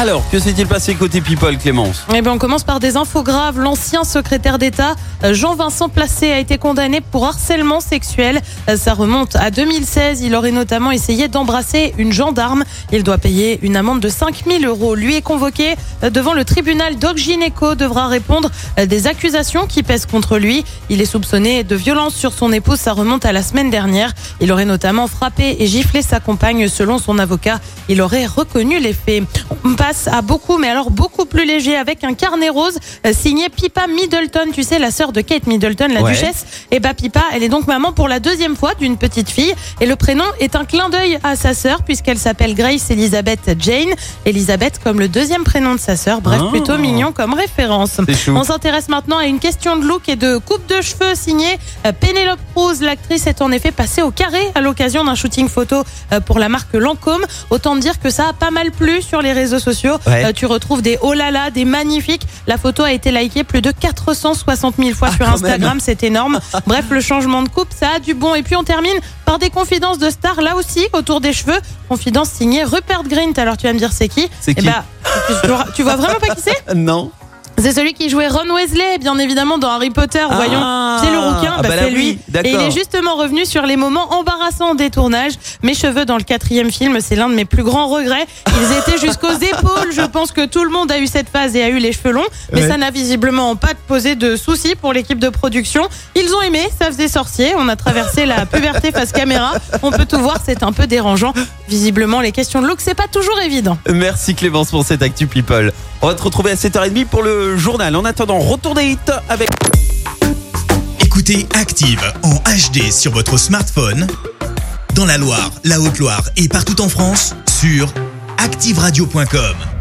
Alors, que s'est-il passé côté People, Clémence? Eh bien, on commence par des infos graves. L'ancien secrétaire d'État, euh, Jean-Vincent Placé, a été condamné pour harcèlement sexuel. Euh, Ça remonte à 2016. Il aurait notamment essayé d'embrasser une gendarme. Il doit payer une amende de 5000 euros. Lui est convoqué euh, devant le tribunal. Doc devra répondre des accusations qui pèsent contre lui. Il est soupçonné de violence sur son épouse. Ça remonte à la semaine dernière. Il aurait notamment frappé et giflé sa compagne. Selon son avocat, il aurait reconnu les faits. Passe à beaucoup, mais alors beaucoup plus léger, avec un carnet rose euh, signé Pippa Middleton. Tu sais, la sœur de Kate Middleton, la Ouais. duchesse. Et bah Pippa, elle est donc maman pour la deuxième fois d'une petite fille. Et le prénom est un clin d'œil à sa sœur, puisqu'elle s'appelle Grace Elizabeth Jane. Elisabeth comme le deuxième prénom de sa sœur. Bref, Ah. plutôt mignon comme référence. On s'intéresse maintenant à une question de look et de coupe de cheveux signée euh, Penelope Cruz. L'actrice est en effet passée au carré à l'occasion d'un shooting photo euh, pour la marque Lancôme. Autant dire que ça a pas mal plu sur les réseaux sociaux. Ouais. Euh, tu retrouves des oh là là, des magnifiques. La photo a été likée plus de 460 000 fois Ah, sur Instagram. C'est énorme. Bref, le changement de coupe, ça a du bon. Et puis on termine par des confidences de stars là aussi autour des cheveux. Confidence signée Rupert Grint. Alors tu vas me dire c'est qui C'est Eh qui bah, tu, tu vois vraiment pas qui c'est? Non. C'est celui qui jouait Ron Weasley, bien évidemment, dans Harry Potter. Ah. Voyons, c'est le rouquin, Ah bah, bah c'est lui. oui. Et il est justement revenu sur les moments embarrassants des tournages. Mes cheveux dans le quatrième film, c'est l'un de mes plus grands regrets. Ils étaient jusqu'aux épaules. Je pense que tout le monde a eu cette phase et a eu les cheveux longs. Mais Ouais. ça n'a visiblement pas posé de soucis pour l'équipe de production. Ils ont aimé, ça faisait sorcier. On a traversé la puberté face caméra. On peut tout voir, c'est un peu dérangeant. Visiblement, les questions de look, c'est pas toujours évident. Merci Clémence pour cette Actu People. On va te retrouver à 7h30 pour journal. En attendant, retour des hits avec... Écoutez Active en HD sur votre smartphone, dans la Loire, la Haute-Loire et partout en France, sur activeradio.com.